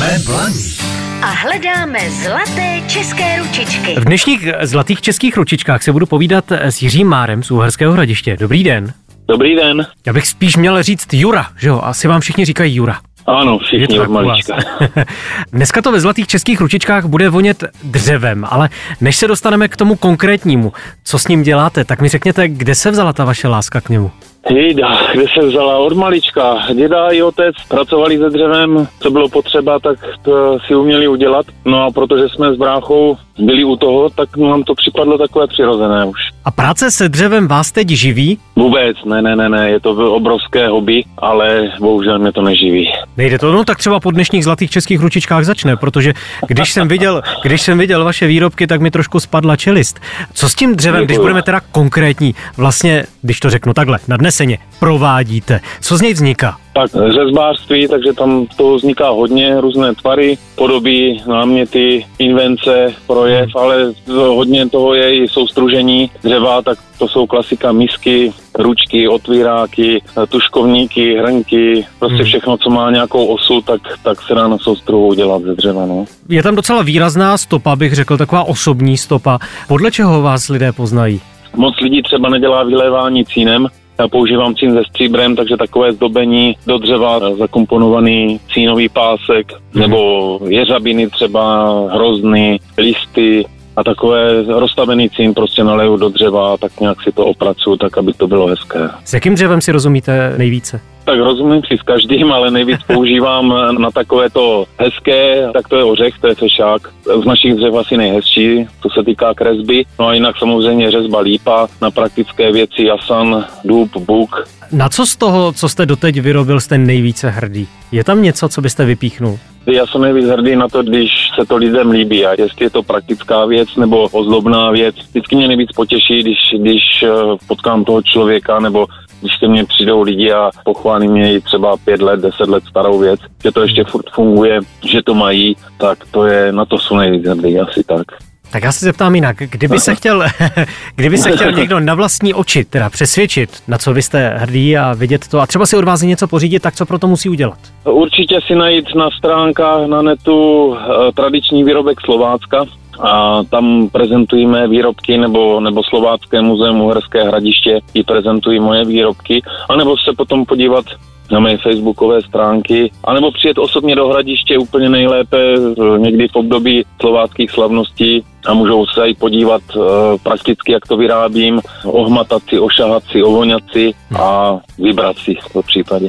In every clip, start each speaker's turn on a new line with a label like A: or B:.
A: Jsme Blaník
B: a hledáme zlaté české ručičky.
C: V dnešních zlatých českých ručičkách se budu povídat s Jiřím Márem z Uherského hradiště. Dobrý den.
D: Dobrý den.
C: Já bych spíš měl říct Jura, že jo? Asi vám všichni říkají Jura.
D: Ano, všichni od malička.
C: Dneska to ve zlatých českých ručičkách bude vonět dřevem, ale než se dostaneme k tomu konkrétnímu, co s ním děláte, tak mi řekněte, kde se vzala ta vaše láska k němu?
D: Jejda, kde se vzala od malička. Děda i otec pracovali se dřevem, co bylo potřeba, tak to si uměli udělat. No a protože jsme s bráchou byli u toho, tak nám to připadlo takové přirozené už.
C: A práce se dřevem vás teď živí?
D: Vůbec, ne, ne, ne, ne, je to obrovské hobby, ale bohužel mě to neživí.
C: Nejde to, no tak třeba po dnešních zlatých českých ručičkách začne, protože když jsem viděl, když jsem viděl vaše výrobky, tak mi trošku spadla čelist. Co s tím dřevem, když budeme teda konkrétní, vlastně, když to řeknu takhle, nadneseně, provádíte? Co z něj vzniká?
D: Tak řezbářství, takže tam toho vzniká hodně, různé tvary, podoby, náměty, invence, projev, ale hodně toho je i soustružení dřeva, tak to jsou klasika misky, ručky, otvíráky, tuškovníky, hrnky, prostě hmm. všechno, co má nějakou osu, tak, tak se dá na soustruhu udělat ze dřeva. No.
C: Je tam docela výrazná stopa, bych řekl, taková osobní stopa. Podle čeho vás lidé poznají?
D: Moc lidí třeba nedělá vylévání cínem, používám cín se stříbrem, takže takové zdobení do dřeva, zakomponovaný cínový pásek, hmm. nebo jeřabiny třeba, hrozny, listy, a takové rozstavený cín prostě naleju do dřeva a tak nějak si to opracuju, tak aby to bylo hezké.
C: S jakým dřevem si rozumíte nejvíce?
D: Tak rozumím si s každým, ale nejvíc používám na takové to hezké, tak to je ořech, to je fešák. Z našich dřev asi nejhezčí, co se týká kresby. No a jinak samozřejmě řezba lípa, na praktické věci jasan, dub, buk.
C: Na co z toho, co jste doteď vyrobil, jste nejvíce hrdý? Je tam něco, co byste vypíchnul?
D: Já jsem nejvíc hrdý na to, když se to lidem líbí a jestli je to praktická věc nebo ozdobná věc. Vždycky mě nejvíc potěší, když, když eh, potkám toho člověka nebo když ke mně přijdou lidi a pochválí mě i třeba pět let, deset let starou věc, že to ještě furt funguje, že to mají, tak to je, na to jsou nejvíc asi tak.
C: Tak já se zeptám jinak, kdyby se chtěl, kdyby se chtěl někdo na vlastní oči teda přesvědčit, na co vy jste hrdý a vidět to a třeba si od vás něco pořídit, tak co pro to musí udělat?
D: Určitě si najít na stránkách na netu eh, tradiční výrobek Slovácka, a tam prezentujeme výrobky, nebo, nebo Slovácké muzeum Uherské hradiště i prezentují moje výrobky, anebo se potom podívat na mé facebookové stránky, anebo přijet osobně do hradiště úplně nejlépe někdy v období slováckých slavností. A můžou se i podívat uh, prakticky, jak to vyrábím, ohmatat si, ošahat si, ovoňat si a vybrat si v případě.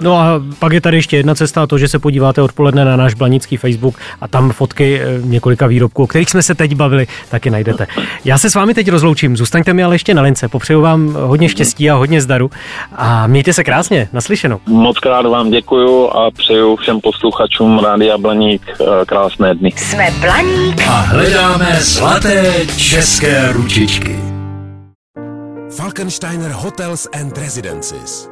C: No a pak je tady ještě jedna cesta, to, že se podíváte odpoledne na náš blanický Facebook a tam fotky eh, několika výrobků, o kterých jsme se teď bavili, taky najdete. Já se s vámi teď rozloučím, zůstaňte mi ale ještě na lince, popřeju vám hodně štěstí a hodně zdaru a mějte se krásně, naslyšenou.
D: Moc krát vám děkuju a přeju všem posluchačům Rádia Blaník eh, krásné dny.
B: Jsme Blaník
A: a hledáme zlaté české ručičky.
E: Falkensteiner Hotels and Residences